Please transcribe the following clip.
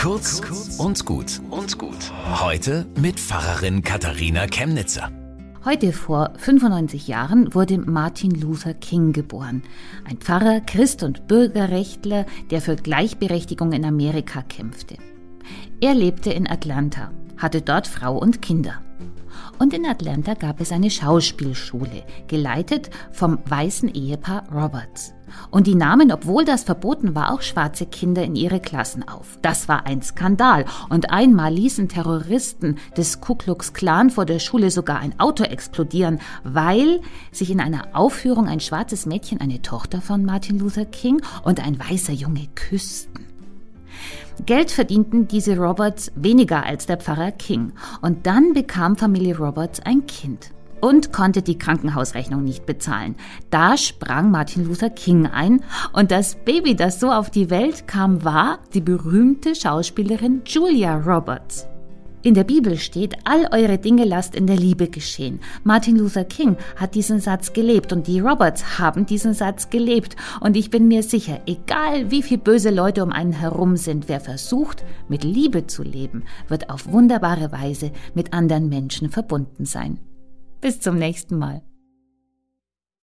Kurz und gut und gut. Heute mit Pfarrerin Katharina Chemnitzer. Heute vor 95 Jahren wurde Martin Luther King geboren. Ein Pfarrer, Christ und Bürgerrechtler, der für Gleichberechtigung in Amerika kämpfte. Er lebte in Atlanta, hatte dort Frau und Kinder. Und in Atlanta gab es eine Schauspielschule, geleitet vom weißen Ehepaar Roberts. Und die nahmen, obwohl das verboten war, auch schwarze Kinder in ihre Klassen auf. Das war ein Skandal. Und einmal ließen Terroristen des Ku Klux Klan vor der Schule sogar ein Auto explodieren, weil sich in einer Aufführung ein schwarzes Mädchen, eine Tochter von Martin Luther King und ein weißer Junge küssten. Geld verdienten diese Roberts weniger als der Pfarrer King. Und dann bekam Familie Roberts ein Kind und konnte die Krankenhausrechnung nicht bezahlen. Da sprang Martin Luther King ein und das Baby, das so auf die Welt kam, war die berühmte Schauspielerin Julia Roberts. In der Bibel steht, all eure Dinge lasst in der Liebe geschehen. Martin Luther King hat diesen Satz gelebt und die Roberts haben diesen Satz gelebt. Und ich bin mir sicher, egal wie viele böse Leute um einen herum sind, wer versucht, mit Liebe zu leben, wird auf wunderbare Weise mit anderen Menschen verbunden sein. Bis zum nächsten Mal.